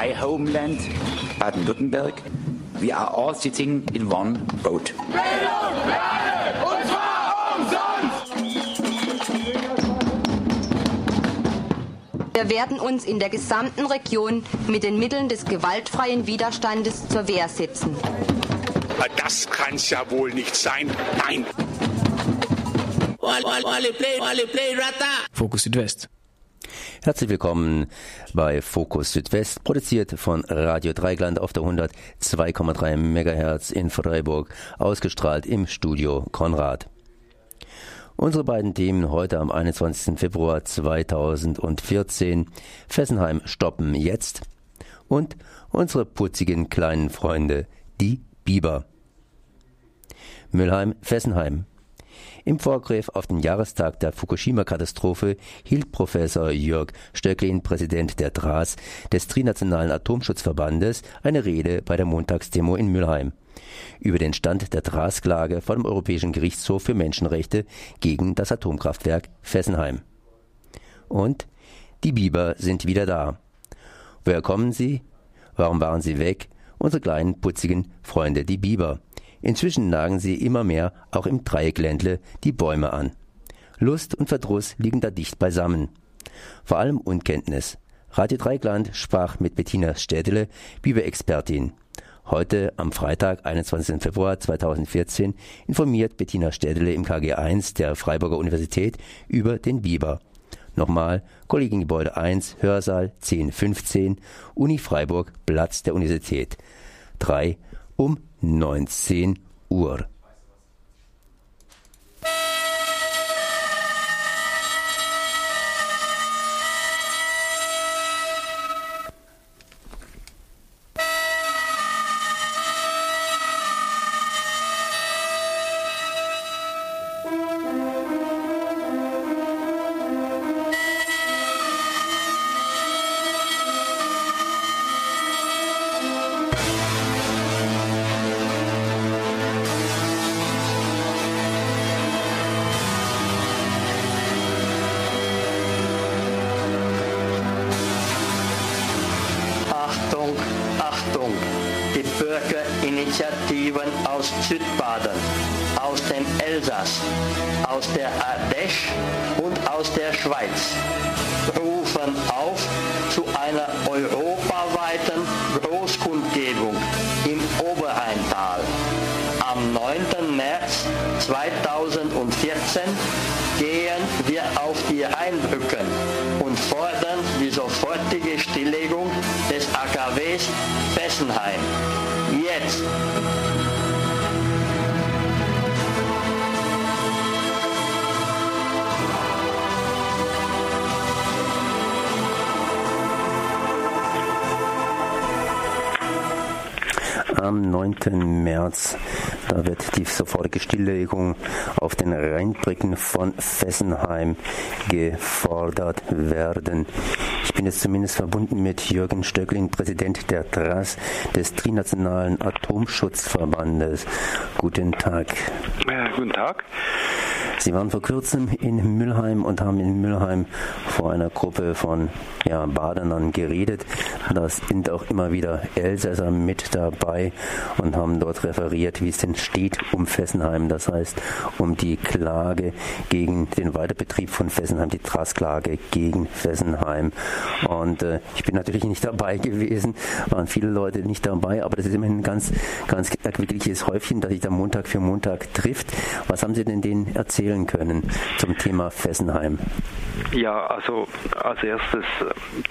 my homeland, Baden-Württemberg. We are all sitting in one boat. Bildung, Lerne, und zwar umsonst! Wir werden uns in der gesamten Region mit den Mitteln des gewaltfreien Widerstandes zur Wehr setzen. Das kann's ja wohl nicht sein. Nein. Fokus Südwest. Herzlich willkommen bei Fokus Südwest, produziert von Radio Dreigland auf der 102,3 MHz in Freiburg, ausgestrahlt im Studio Konrad. Unsere beiden Themen heute am 21. Februar 2014. Fessenheim stoppen jetzt und unsere putzigen kleinen Freunde, die Biber. Müllheim-Fessenheim. Im Vorgriff auf den Jahrestag der Fukushima-Katastrophe hielt Professor Jörg Stöcklin, Präsident der DRAS, des Trinationalen Atomschutzverbandes, eine Rede bei der Montagsdemo in Mülheim über den Stand der DRAS-Klage vor dem Europäischen Gerichtshof für Menschenrechte gegen das Atomkraftwerk Fessenheim. Und die Biber sind wieder da. Woher kommen sie? Warum waren sie weg? Unsere kleinen putzigen Freunde, die Biber. Inzwischen nagen sie immer mehr auch im Dreieckländle die Bäume an. Lust und Verdruss liegen da dicht beisammen. Vor allem Unkenntnis. Radio Dreieckland sprach mit Bettina Städele, Biber-Expertin. Heute, am Freitag, 21. Februar 2014, informiert Bettina Städele im KG1 der Freiburger Universität über den Biber. Nochmal, Kollegiengebäude 1, Hörsaal 1015, Uni Freiburg, Platz der Universität. 3 um 19 Uhr. Europaweiten Großkundgebung im Oberrheintal. Am 9. März 2014 gehen wir auf die Rheinbrücken und fordern die sofortige Stilllegung des AKWs Fessenheim. Jetzt! Am 9. März, da wird die sofortige Stilllegung auf den Rheinbrücken von Fessenheim gefordert werden. Ich bin jetzt zumindest verbunden mit Jürgen Stöckling, Präsident der TRAS, des Trinationalen Atomschutzverbandes. Guten Tag. Ja, guten Tag. Sie waren vor kurzem in Mülheim und haben in Mülheim vor einer Gruppe von ja, Badenern geredet. Da sind auch immer wieder Elsässer mit dabei und haben dort referiert, wie es denn steht um Fessenheim. Das heißt, um die Klage gegen den Weiterbetrieb von Fessenheim, die Trassklage gegen Fessenheim. Und äh, ich bin natürlich nicht dabei gewesen, waren viele Leute nicht dabei, aber das ist immerhin ein ganz, ganz wirkliches Häufchen, das sich da Montag für Montag trifft. Was haben Sie denn denen erzählen können zum Thema Fessenheim? Ja, also als erstes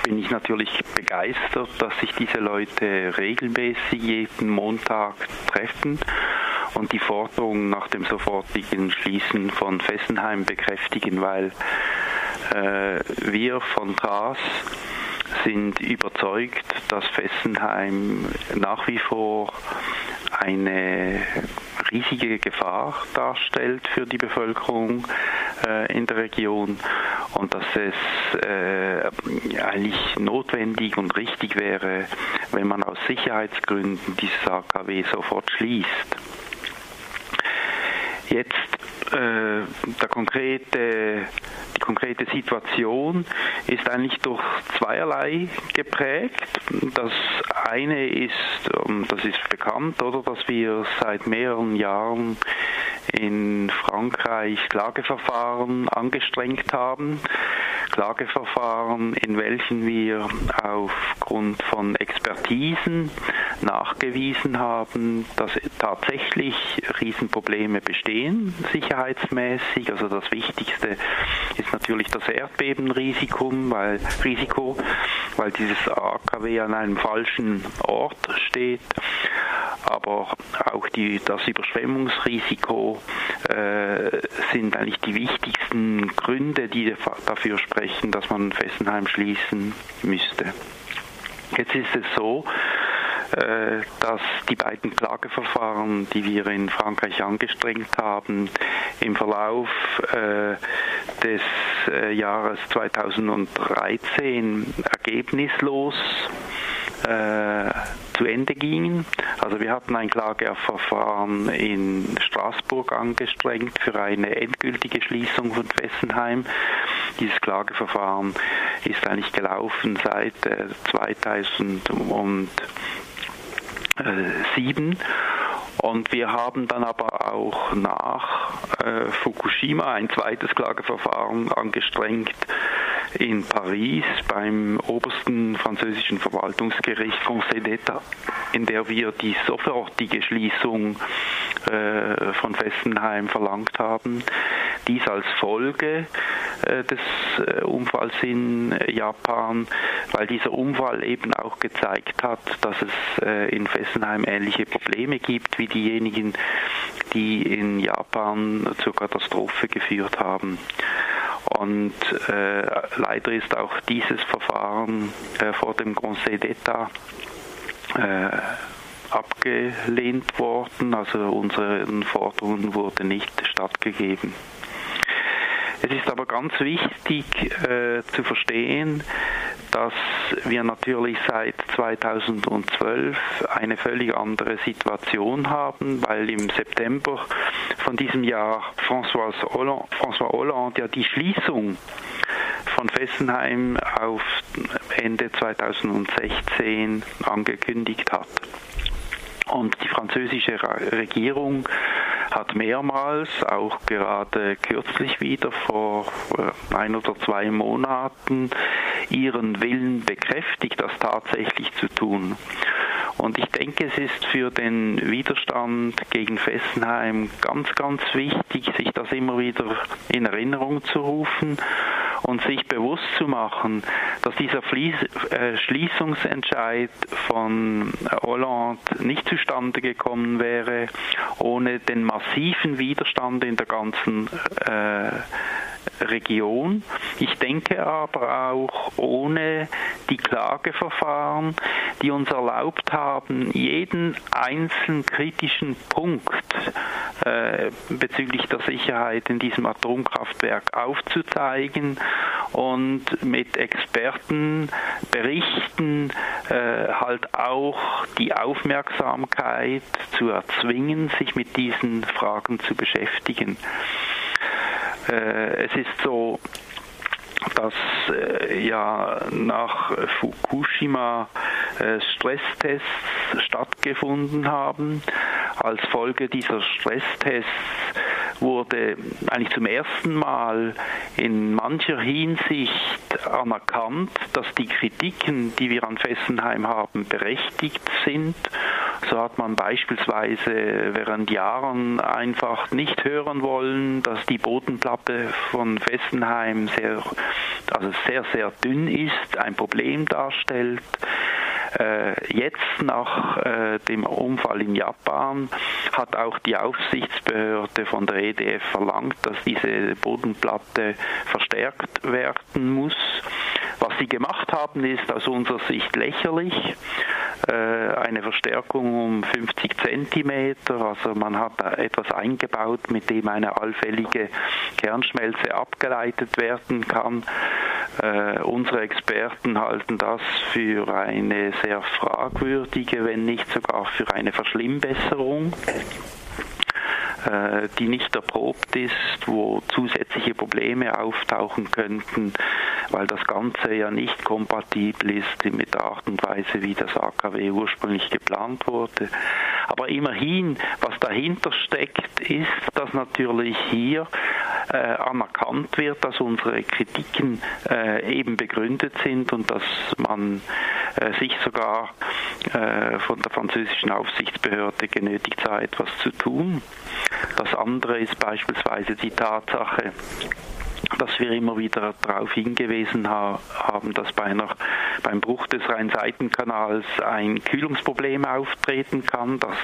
bin ich natürlich begeistert, dass sich diese Leute regelmäßig jeden Montag treffen und die Forderung nach dem sofortigen Schließen von Fessenheim bekräftigen, weil äh, wir von TRAS sind überzeugt, dass Fessenheim nach wie vor eine riesige Gefahr darstellt für die Bevölkerung äh, in der Region und dass es äh, eigentlich notwendig und richtig wäre, wenn man aus Sicherheitsgründen dieses AKW sofort schließt. Jetzt äh, der konkrete, die konkrete Situation ist eigentlich durch zweierlei geprägt. Das eine ist, und das ist bekannt, oder, dass wir seit mehreren Jahren in Frankreich Klageverfahren angestrengt haben. Klageverfahren, in welchen wir aufgrund von Expertisen nachgewiesen haben, dass tatsächlich Riesenprobleme bestehen, sicherheitsmäßig. Also das Wichtigste ist natürlich das Erdbebenrisiko, weil, Risiko, weil dieses AKW an einem falschen Ort steht aber auch die, das Überschwemmungsrisiko äh, sind eigentlich die wichtigsten Gründe, die dafür sprechen, dass man Fessenheim schließen müsste. Jetzt ist es so, dass die beiden Klageverfahren, die wir in Frankreich angestrengt haben, im Verlauf äh, des äh, Jahres 2013 ergebnislos äh, zu Ende gingen. Also wir hatten ein Klageverfahren in Straßburg angestrengt für eine endgültige Schließung von Fessenheim. Dieses Klageverfahren ist eigentlich gelaufen seit äh, 2007 und wir haben dann aber auch nach äh, Fukushima ein zweites Klageverfahren angestrengt in Paris beim obersten französischen Verwaltungsgericht Conseil d'État, in der wir die sofortige Schließung äh, von Fessenheim verlangt haben. Dies als Folge äh, des äh, Unfalls in Japan, weil dieser Unfall eben auch gezeigt hat, dass es äh, in Fessenheim ähnliche Probleme gibt wie diejenigen, die in Japan zur Katastrophe geführt haben. Und äh, leider ist auch dieses Verfahren äh, vor dem Conseil d'État äh, abgelehnt worden, also unseren Forderungen wurde nicht stattgegeben. Es ist aber ganz wichtig äh, zu verstehen, dass wir natürlich seit 2012 eine völlig andere Situation haben, weil im September von diesem Jahr François Hollande, François Hollande ja die Schließung von Fessenheim auf Ende 2016 angekündigt hat. Und die französische Regierung hat mehrmals, auch gerade kürzlich wieder vor äh, ein oder zwei Monaten, ihren Willen bekräftigt, das tatsächlich zu tun. Und ich denke, es ist für den Widerstand gegen Fessenheim ganz, ganz wichtig, sich das immer wieder in Erinnerung zu rufen und sich bewusst zu machen, dass dieser äh, Schließungsentscheid von Hollande nicht zustande gekommen wäre ohne den massiven Widerstand in der ganzen äh, Region. Ich denke aber auch ohne die Klageverfahren, die uns erlaubt haben, jeden einzelnen kritischen Punkt äh, bezüglich der Sicherheit in diesem Atomkraftwerk aufzuzeigen und mit Experten berichten äh, halt auch die Aufmerksamkeit zu erzwingen, sich mit diesen Fragen zu beschäftigen. Äh, es ist so, dass äh, ja nach Fukushima äh, Stresstests stattgefunden haben. Als Folge dieser Stresstests wurde eigentlich zum ersten Mal in mancher Hinsicht anerkannt, dass die Kritiken, die wir an Fessenheim haben, berechtigt sind. So hat man beispielsweise während Jahren einfach nicht hören wollen, dass die Bodenplatte von Fessenheim sehr, also sehr, sehr dünn ist, ein Problem darstellt. Äh, jetzt nach äh, dem Unfall in Japan hat auch die Aufsichtsbehörde von der EDF verlangt, dass diese Bodenplatte verstärkt werden muss. Was sie gemacht haben, ist aus unserer Sicht lächerlich. Äh, eine Verstärkung um 50 Zentimeter, also man hat etwas eingebaut, mit dem eine allfällige Kernschmelze abgeleitet werden kann. Äh, unsere Experten halten das für eine sehr fragwürdige, wenn nicht sogar für eine Verschlimmbesserung. Äh, die nicht erprobt ist, wo zusätzliche Probleme auftauchen könnten, weil das Ganze ja nicht kompatibel ist mit der Art und Weise, wie das AKW ursprünglich geplant wurde. Aber immerhin, was dahinter steckt, ist, dass natürlich hier äh, anerkannt wird, dass unsere Kritiken äh, eben begründet sind und dass man äh, sich sogar von der französischen Aufsichtsbehörde genötigt sah, etwas zu tun. Das andere ist beispielsweise die Tatsache, dass wir immer wieder darauf hingewiesen haben, dass bei einer, beim Bruch des Rhein-Seitenkanals ein Kühlungsproblem auftreten kann, dass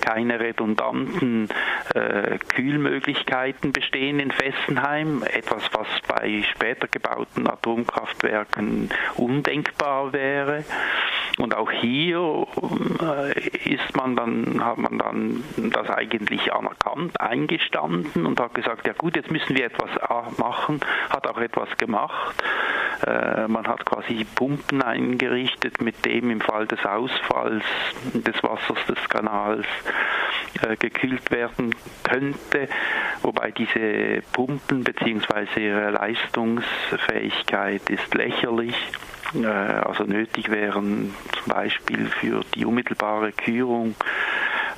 keine redundanten äh, Kühlmöglichkeiten bestehen in Fessenheim, etwas, was bei später gebauten Atomkraftwerken undenkbar wäre. Und auch hier äh, ist man dann, hat man dann das eigentlich anerkannt, eingestanden und hat gesagt, ja gut, jetzt müssen wir etwas machen, hat auch etwas gemacht. Äh, man hat quasi Pumpen eingerichtet, mit dem im Fall des Ausfalls des Wassers des Kanals äh, gekühlt werden könnte, wobei diese Pumpen bzw. ihre Leistungsfähigkeit ist lächerlich. Äh, also nötig wären zum Beispiel für die unmittelbare Kühlung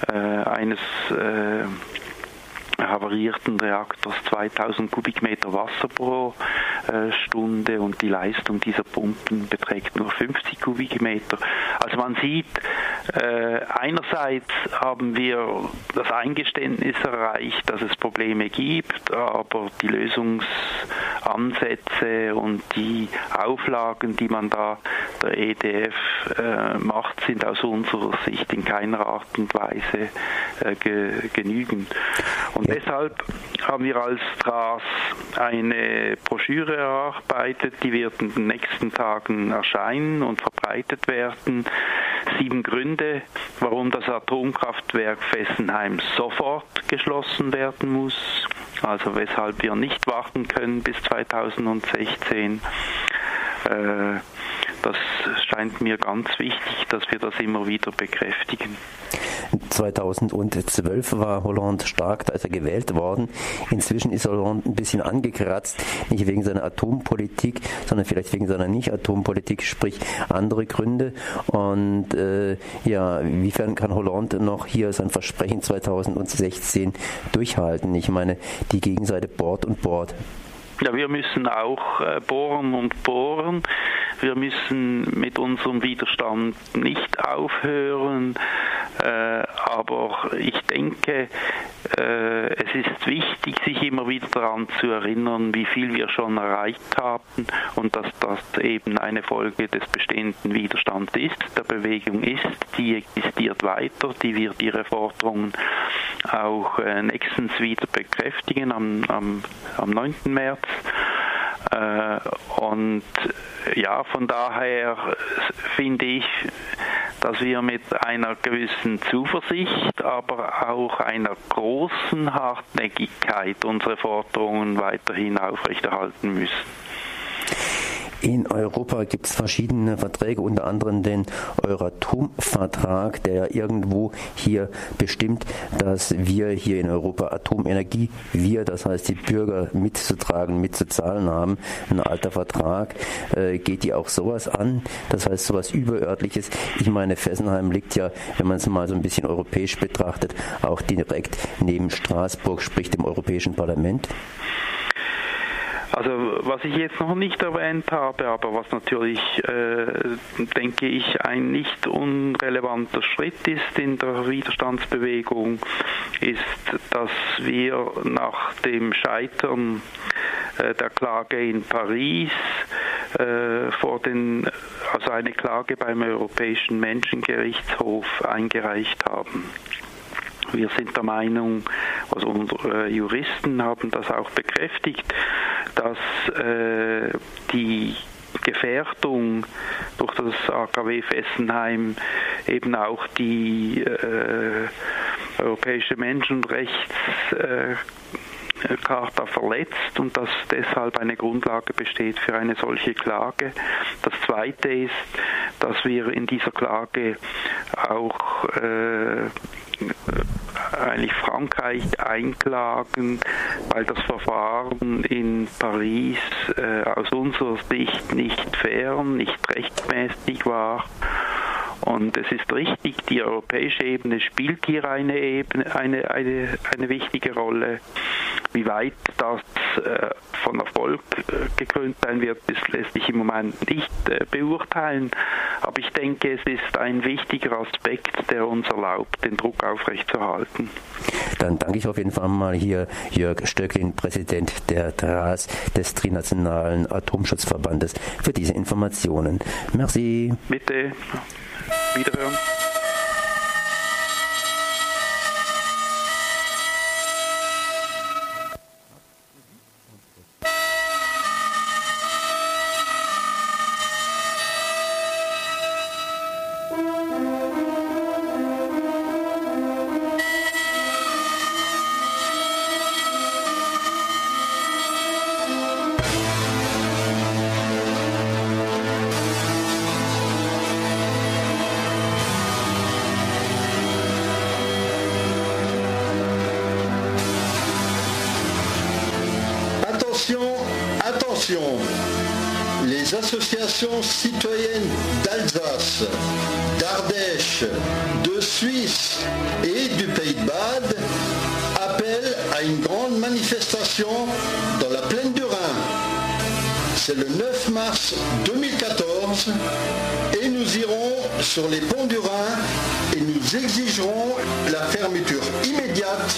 äh, eines äh, havarierten Reaktors 2000 Kubikmeter Wasser pro äh, Stunde und die Leistung dieser Pumpen beträgt nur 50 Kubikmeter. Also man sieht, äh, einerseits haben wir das Eingeständnis erreicht, dass es Probleme gibt, aber die Lösungsansätze und die Auflagen, die man da der EDF äh, macht, sind aus unserer Sicht in keiner Art und Weise äh, ge genügend. Und deshalb haben wir als TRAS eine Broschüre erarbeitet, die wird in den nächsten Tagen erscheinen und verbreitet werden. Sieben Gründe, warum das Atomkraftwerk Fessenheim sofort geschlossen werden muss, also weshalb wir nicht warten können bis 2016. Äh, das scheint mir ganz wichtig, dass wir das immer wieder bekräftigen. 2012 war Hollande stark, da ist er gewählt worden. Inzwischen ist Hollande ein bisschen angekratzt, nicht wegen seiner Atompolitik, sondern vielleicht wegen seiner Nicht-Atompolitik, sprich andere Gründe. Und äh, ja, inwiefern kann Hollande noch hier sein Versprechen 2016 durchhalten? Ich meine, die Gegenseite bohrt und bohrt. Ja, wir müssen auch äh, bohren und bohren. Wir müssen mit unserem Widerstand nicht aufhören. Äh, aber ich denke, äh, es ist wichtig, sich immer wieder daran zu erinnern, wie viel wir schon erreicht haben und dass das eben eine Folge des bestehenden Widerstands ist, der Bewegung ist, die existiert weiter, die wird ihre Forderungen auch äh, nächstens wieder bekräftigen am, am, am 9. März. Äh, und ja, von daher finde ich, dass wir mit einer gewissen Zuversicht, aber auch einer großen Hartnäckigkeit unsere Forderungen weiterhin aufrechterhalten müssen. In Europa gibt es verschiedene Verträge, unter anderem den Euratom-Vertrag, der ja irgendwo hier bestimmt, dass wir hier in Europa Atomenergie, wir, das heißt die Bürger mitzutragen, mitzuzahlen haben. Ein alter Vertrag. Äh, geht die auch sowas an? Das heißt sowas Überörtliches. Ich meine, Fessenheim liegt ja, wenn man es mal so ein bisschen europäisch betrachtet, auch direkt neben Straßburg, sprich dem Europäischen Parlament. Also was ich jetzt noch nicht erwähnt habe, aber was natürlich, äh, denke ich, ein nicht unrelevanter Schritt ist in der Widerstandsbewegung, ist, dass wir nach dem Scheitern äh, der Klage in Paris äh, vor den, also eine Klage beim Europäischen Menschengerichtshof eingereicht haben. Wir sind der Meinung, also unsere Juristen haben das auch bekräftigt, dass äh, die Gefährdung durch das AKW Fessenheim eben auch die äh, europäische Menschenrechtscharta äh, verletzt und dass deshalb eine Grundlage besteht für eine solche Klage. Das Zweite ist, dass wir in dieser Klage auch äh, Frankreich einklagen, weil das Verfahren in Paris äh, aus unserer Sicht nicht fair, nicht rechtmäßig war. Und es ist richtig, die europäische Ebene spielt hier eine, Ebene, eine, eine, eine wichtige Rolle. Wie weit das von Erfolg äh, gekrönt sein wird, das lässt sich im Moment nicht äh, beurteilen. Aber ich denke, es ist ein wichtiger Aspekt, der uns erlaubt, den Druck aufrechtzuerhalten. Dann danke ich auf jeden Fall mal hier Jörg Stöcklin, Präsident der TRAS, des Trinationalen Atomschutzverbandes, für diese Informationen. Merci. Bitte. Wiederhören. Citoyennes d'Alsace, d'Ardèche, de Suisse et du Pays de Bade appellent à une grande manifestation dans la plaine du Rhin. C'est le 9 mars 2014 et nous irons sur les ponts du Rhin et nous exigerons la fermeture immédiate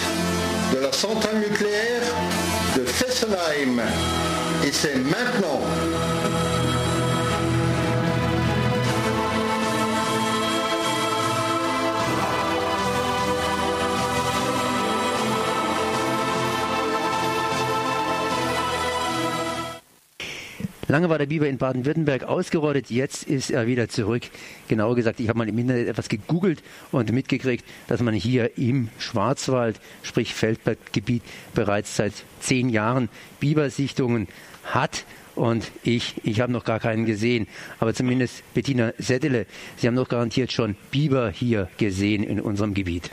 de la centrale nucléaire de Fessenheim. Et c'est maintenant. Lange war der Biber in Baden-Württemberg ausgerottet, jetzt ist er wieder zurück. Genauer gesagt, ich habe mal im Internet etwas gegoogelt und mitgekriegt, dass man hier im Schwarzwald, sprich Feldberggebiet, bereits seit zehn Jahren Bibersichtungen hat. Und ich, ich habe noch gar keinen gesehen. Aber zumindest Bettina Settele, Sie haben doch garantiert schon Biber hier gesehen in unserem Gebiet.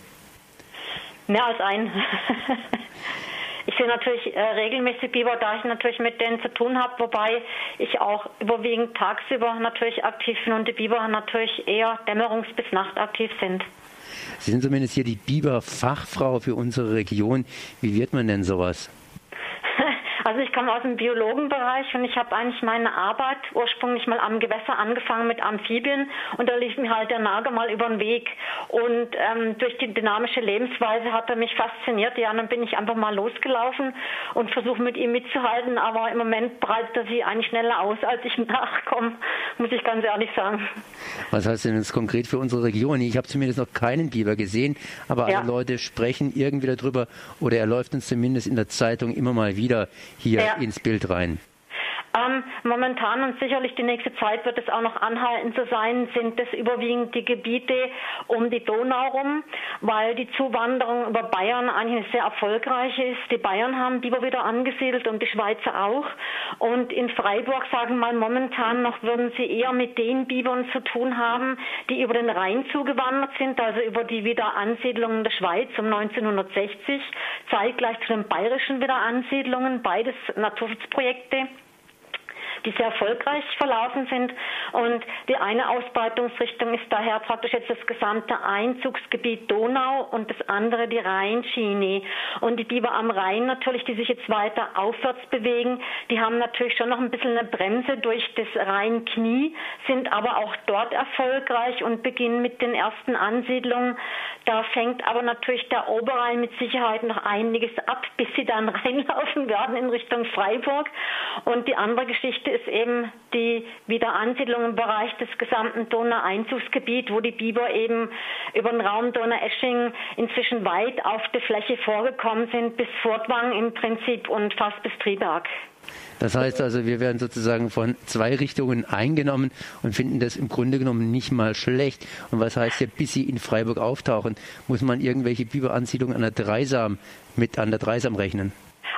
Mehr als ein. Ich sehe natürlich äh, regelmäßig Biber, da ich natürlich mit denen zu tun habe, wobei ich auch überwiegend tagsüber natürlich aktiv bin und die Biber natürlich eher dämmerungs- bis nachtaktiv sind. Sie sind zumindest hier die Biber-Fachfrau für unsere Region. Wie wird man denn sowas? Also ich komme aus dem Biologenbereich und ich habe eigentlich meine Arbeit ursprünglich mal am Gewässer angefangen mit Amphibien und da lief mir halt der Nager mal über den Weg. Und ähm, durch die dynamische Lebensweise hat er mich fasziniert. Ja, dann bin ich einfach mal losgelaufen und versuche mit ihm mitzuhalten, aber im Moment breitet er sich eigentlich schneller aus, als ich nachkomme, muss ich ganz ehrlich sagen. Was heißt denn das konkret für unsere Region? Ich habe zumindest noch keinen Biber gesehen, aber ja. alle Leute sprechen irgendwie darüber oder er läuft uns zumindest in der Zeitung immer mal wieder hier ja. ins Bild rein? Ähm, momentan und sicherlich die nächste Zeit wird es auch noch anhalten zu sein, sind es überwiegend die Gebiete um die Donau rum, weil die Zuwanderung über Bayern eigentlich sehr erfolgreich ist. Die Bayern haben Biber wieder angesiedelt und die Schweizer auch. Und in Freiburg sagen mal momentan noch, würden sie eher mit den Bibern zu tun haben, die über den Rhein zugewandert sind, also über die Wiederansiedlung der Schweiz um 1960, zeitgleich zu den bayerischen Wiederansiedlungen, beides Naturschutzprojekte die sehr erfolgreich verlaufen sind. Und die eine Ausbreitungsrichtung ist daher praktisch jetzt das gesamte Einzugsgebiet Donau und das andere die Rheinschiene. Und die Biber am Rhein natürlich, die sich jetzt weiter aufwärts bewegen, die haben natürlich schon noch ein bisschen eine Bremse durch das Rheinknie, sind aber auch dort erfolgreich und beginnen mit den ersten Ansiedlungen. Da fängt aber natürlich der Oberrhein mit Sicherheit noch einiges ab, bis sie dann reinlaufen werden in Richtung Freiburg. Und die andere Geschichte ist eben die Wiederansiedlung im Bereich des gesamten Donau-Einzugsgebiet, wo die Biber eben über den Raum Donau-Esching inzwischen weit auf der Fläche vorgekommen sind, bis Furtwang im Prinzip und fast bis Triberg. Das heißt also, wir werden sozusagen von zwei Richtungen eingenommen und finden das im Grunde genommen nicht mal schlecht. Und was heißt ja, bis sie in Freiburg auftauchen, muss man irgendwelche Biberansiedlungen an der Dreisam mit an der Dreisam rechnen?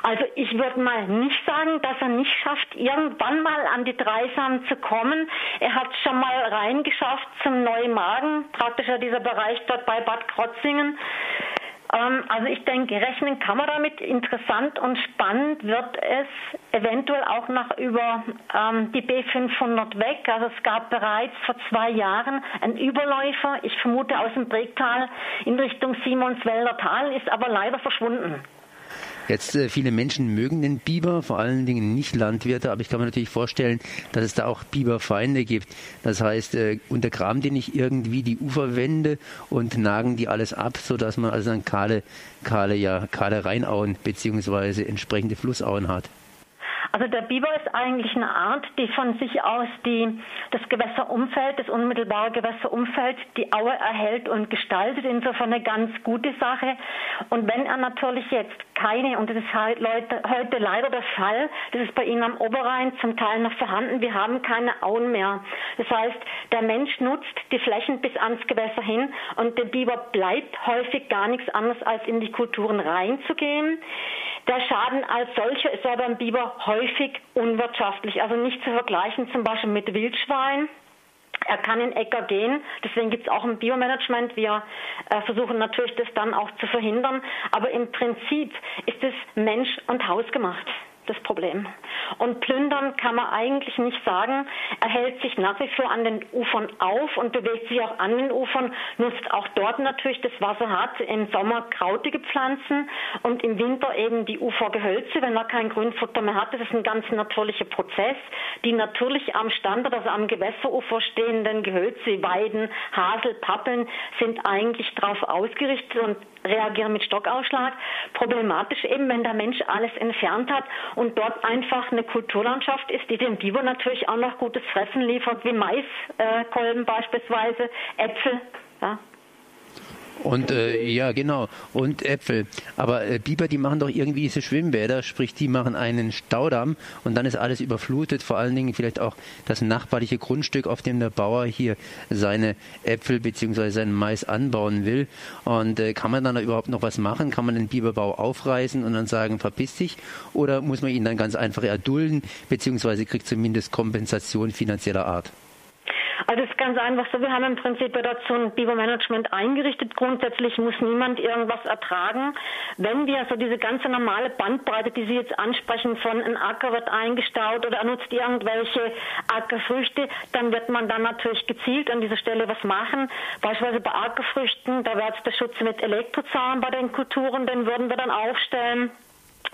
Also ich würde mal nicht sagen, dass er nicht schafft, irgendwann mal an die Dreisam zu kommen. Er hat schon mal reingeschafft zum Neumagen, praktisch dieser Bereich dort bei Bad Krotzingen. Ähm, also ich denke, rechnen kann man damit. Interessant und spannend wird es eventuell auch noch über ähm, die B500 weg. Also es gab bereits vor zwei Jahren einen Überläufer, ich vermute aus dem Bregtal in Richtung Simonswälder Tal, ist aber leider verschwunden. Jetzt äh, viele Menschen mögen den Biber, vor allen Dingen nicht Landwirte, aber ich kann mir natürlich vorstellen, dass es da auch Biberfeinde gibt. Das heißt, äh, untergraben die nicht irgendwie die Uferwände und nagen die alles ab, sodass man also dann kahle, kahle, ja, kahle Rheinauen beziehungsweise entsprechende Flussauen hat. Also der Biber ist eigentlich eine Art, die von sich aus die, das Gewässerumfeld, das unmittelbare Gewässerumfeld, die Aue erhält und gestaltet. Insofern eine ganz gute Sache. Und wenn er natürlich jetzt keine, und das ist halt Leute, heute leider der Fall, das ist bei Ihnen am Oberrhein zum Teil noch vorhanden, wir haben keine Auen mehr. Das heißt, der Mensch nutzt die Flächen bis ans Gewässer hin und der Biber bleibt häufig gar nichts anderes, als in die Kulturen reinzugehen. Der Schaden als solcher ist aber beim Biber häufig unwirtschaftlich, also nicht zu vergleichen zum Beispiel mit Wildschwein. Er kann in Äcker gehen, deswegen gibt es auch ein Biomanagement. Wir äh, versuchen natürlich das dann auch zu verhindern, aber im Prinzip ist es Mensch- und Haus gemacht das Problem. Und plündern kann man eigentlich nicht sagen. Er hält sich nach wie vor an den Ufern auf und bewegt sich auch an den Ufern, nutzt auch dort natürlich das Wasser hat, im Sommer krautige Pflanzen und im Winter eben die Ufergehölze, wenn er kein Grünfutter mehr hat. Das ist ein ganz natürlicher Prozess. Die natürlich am Standort, also am Gewässerufer stehenden Gehölze, Weiden, Hasel, Pappeln sind eigentlich darauf ausgerichtet und reagieren mit Stockausschlag. Problematisch eben, wenn der Mensch alles entfernt hat und dort einfach eine Kulturlandschaft ist, die dem Biber natürlich auch noch gutes Fressen liefert, wie Maiskolben äh, beispielsweise, Äpfel. Und äh, ja, genau. Und Äpfel. Aber äh, Biber, die machen doch irgendwie diese Schwimmbäder, sprich, die machen einen Staudamm und dann ist alles überflutet. Vor allen Dingen vielleicht auch das nachbarliche Grundstück, auf dem der Bauer hier seine Äpfel bzw. seinen Mais anbauen will. Und äh, kann man dann da überhaupt noch was machen? Kann man den Biberbau aufreißen und dann sagen, verpiss dich? Oder muss man ihn dann ganz einfach erdulden, beziehungsweise kriegt zumindest Kompensation finanzieller Art? Also es ist ganz einfach so, wir haben im Prinzip dazu ein Bibermanagement eingerichtet. Grundsätzlich muss niemand irgendwas ertragen. Wenn wir so diese ganze normale Bandbreite, die Sie jetzt ansprechen, von ein Acker wird eingestaut oder er nutzt irgendwelche Ackerfrüchte, dann wird man dann natürlich gezielt an dieser Stelle was machen. Beispielsweise bei Ackerfrüchten, da wäre es der Schutz mit Elektrozahn bei den Kulturen, den würden wir dann aufstellen.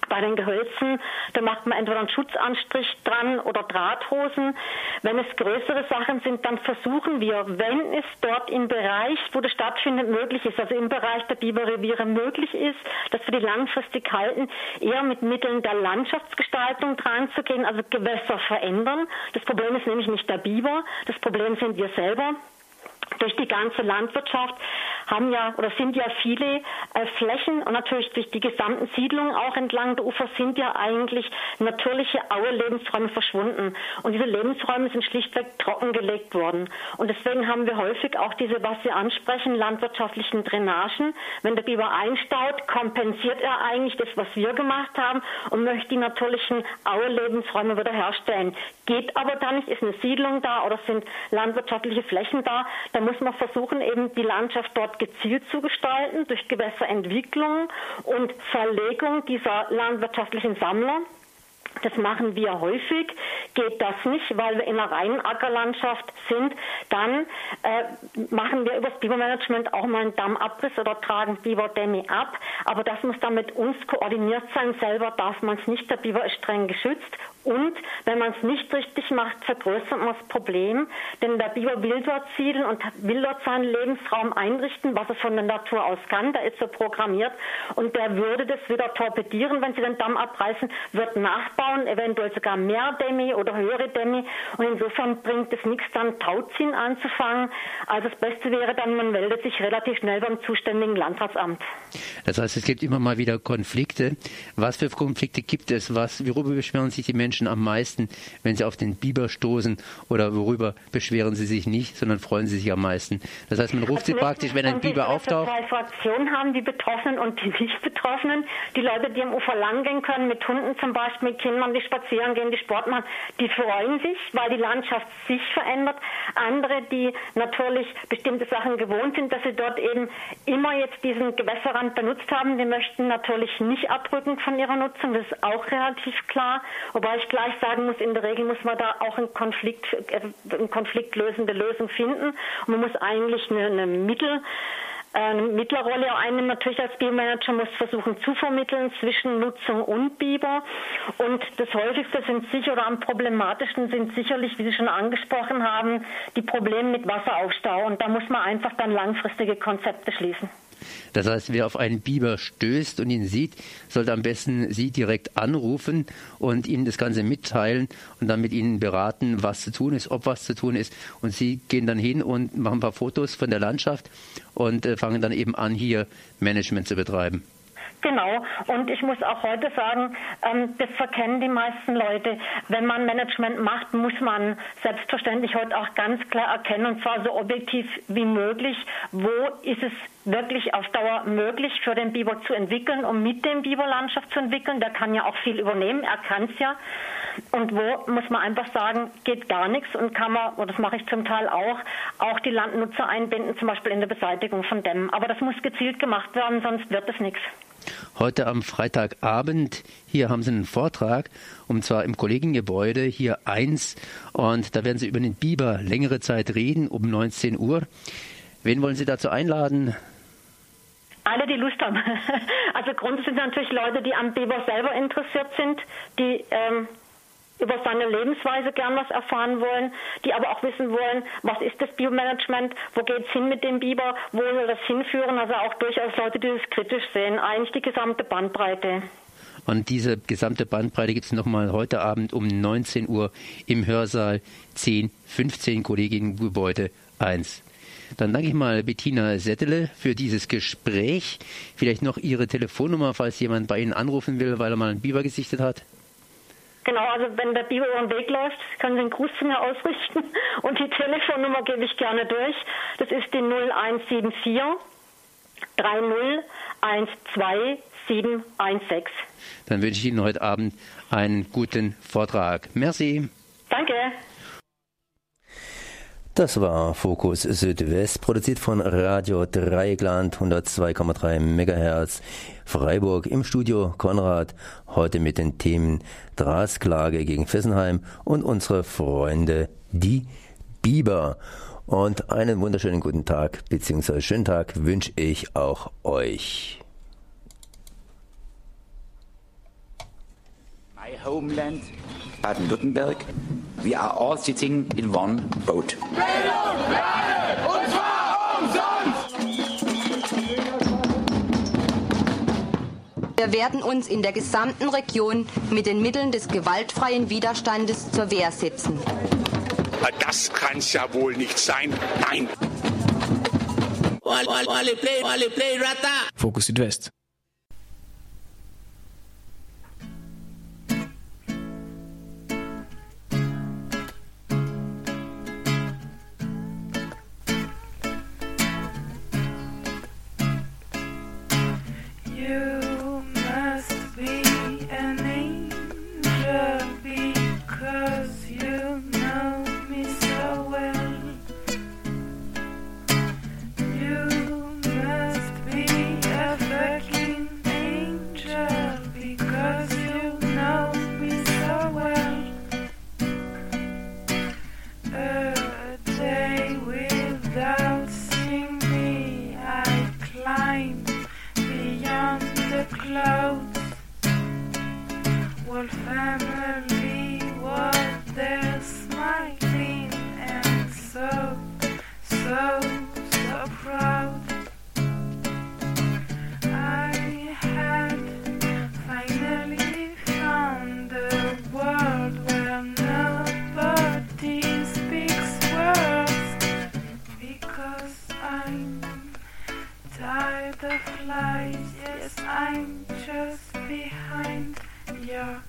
Bei den Gehölzen, da macht man entweder einen Schutzanstrich dran oder Drahthosen. Wenn es größere Sachen sind, dann versuchen wir, wenn es dort im Bereich, wo das stattfindet, möglich ist, also im Bereich der Biberreviere möglich ist, dass wir die langfristig halten, eher mit Mitteln der Landschaftsgestaltung dran zu gehen, also Gewässer verändern. Das Problem ist nämlich nicht der Biber, das Problem sind wir selber durch die ganze Landwirtschaft haben ja oder sind ja viele äh, Flächen und natürlich durch die gesamten Siedlungen auch entlang der Ufer sind ja eigentlich natürliche Aue-Lebensräume verschwunden. Und diese Lebensräume sind schlichtweg trockengelegt worden. Und deswegen haben wir häufig auch diese, was Sie ansprechen, landwirtschaftlichen Drainagen. Wenn der Biber einstaut, kompensiert er eigentlich das, was wir gemacht haben und möchte die natürlichen Aue-Lebensräume wiederherstellen. Geht aber dann nicht, ist eine Siedlung da oder sind landwirtschaftliche Flächen da, dann muss man versuchen, eben die Landschaft dort gezielt zu gestalten durch Gewässerentwicklung und Verlegung dieser landwirtschaftlichen Sammler. Das machen wir häufig. Geht das nicht, weil wir in einer reinen Ackerlandschaft sind, dann äh, machen wir über das Bibermanagement auch mal einen Dammabriss oder tragen Biberdämme ab. Aber das muss dann mit uns koordiniert sein. Selber darf man es nicht. Der Biber ist streng geschützt und wenn man es nicht richtig macht, vergrößert man das Problem, denn der Biber will dort siedeln und will dort seinen Lebensraum einrichten, was er von der Natur aus kann. Der ist so programmiert und der würde das wieder torpedieren, wenn sie den Damm abreißen, wird nachbauen, eventuell sogar mehr Dämme oder höhere Dämme. Und insofern bringt es nichts, dann Tauziehen anzufangen. Also das Beste wäre dann, man meldet sich relativ schnell beim zuständigen Landratsamt. Das heißt, es gibt immer mal wieder Konflikte. Was für Konflikte gibt es? Was, worüber beschweren sich die Menschen? Menschen am meisten, wenn sie auf den Biber stoßen oder worüber beschweren sie sich nicht, sondern freuen sie sich am meisten? Das heißt, man ruft sie praktisch, wenn ein Biber auftaucht. zwei Fraktionen haben, die Betroffenen und die Nicht-Betroffenen. Die Leute, die am Ufer lang gehen können, mit Hunden zum Beispiel, mit Kindern, die spazieren gehen, die Sport machen, die freuen sich, weil die Landschaft sich verändert. Andere, die natürlich bestimmte Sachen gewohnt sind, dass sie dort eben immer jetzt diesen Gewässerrand benutzt haben, die möchten natürlich nicht abrücken von ihrer Nutzung. Das ist auch relativ klar. Wobei ich gleich sagen muss, in der Regel muss man da auch einen Konflikt, äh, eine konfliktlösende Lösung finden. Und man muss eigentlich eine, eine Mittel eine Mittlerrolle einnehmen. Natürlich als Biomanager muss versuchen zu vermitteln zwischen Nutzung und Biber. Und das häufigste sind sicher oder am problematischsten sind sicherlich, wie Sie schon angesprochen haben, die Probleme mit Wasseraufstau. Und da muss man einfach dann langfristige Konzepte schließen. Das heißt, wer auf einen Biber stößt und ihn sieht, sollte am besten Sie direkt anrufen und Ihnen das Ganze mitteilen und dann mit Ihnen beraten, was zu tun ist, ob was zu tun ist. Und Sie gehen dann hin und machen ein paar Fotos von der Landschaft und äh, fangen dann eben an, hier Management zu betreiben. Genau. Und ich muss auch heute sagen, ähm, das verkennen die meisten Leute. Wenn man Management macht, muss man selbstverständlich heute auch ganz klar erkennen, und zwar so objektiv wie möglich, wo ist es wirklich auf Dauer möglich für den Biber zu entwickeln, um mit dem Biber Landschaft zu entwickeln. Der kann ja auch viel übernehmen, er kann es ja. Und wo muss man einfach sagen, geht gar nichts und kann man, und das mache ich zum Teil auch, auch die Landnutzer einbinden, zum Beispiel in der Beseitigung von Dämmen. Aber das muss gezielt gemacht werden, sonst wird es nichts. Heute am Freitagabend, hier haben Sie einen Vortrag, und zwar im Kollegiengebäude, hier 1. Und da werden Sie über den Biber längere Zeit reden, um 19 Uhr. Wen wollen Sie dazu einladen? Alle, die Lust haben. Also grundsätzlich sind natürlich Leute, die am Biber selber interessiert sind, die ähm, über seine Lebensweise gern was erfahren wollen, die aber auch wissen wollen, was ist das Biomanagement, wo geht es hin mit dem Biber, wo soll das hinführen, also auch durchaus Leute, die das kritisch sehen, eigentlich die gesamte Bandbreite. Und diese gesamte Bandbreite gibt es nochmal heute Abend um 19 Uhr im Hörsaal 10, 15 Kolleginnengebäude 1. Dann danke ich mal Bettina Settele für dieses Gespräch. Vielleicht noch Ihre Telefonnummer, falls jemand bei Ihnen anrufen will, weil er mal einen Biber gesichtet hat. Genau, also wenn der Biber über den Weg läuft, können Sie einen Gruß zu mir ausrichten. Und die Telefonnummer gebe ich gerne durch. Das ist die 0174 3012716. Dann wünsche ich Ihnen heute Abend einen guten Vortrag. Merci. Danke. Das war Fokus Südwest, produziert von Radio Dreieckland 102,3 MHz Freiburg im Studio Konrad. Heute mit den Themen Drahtsklage gegen Fessenheim und unsere Freunde, die Biber. Und einen wunderschönen guten Tag bzw. schönen Tag wünsche ich auch euch. My homeland, Baden-Württemberg. We are all sitting in one boat. Bildung und zwar umsonst! Wir werden uns in der gesamten Region mit den Mitteln des gewaltfreien Widerstandes zur Wehr setzen. Das kann's ja wohl nicht sein. Nein. Fokus Südwest. Clouds. While family was there smiling and so, so, so proud. I had finally found a world where nobody speaks words because I'm tired of lies. I'm just behind your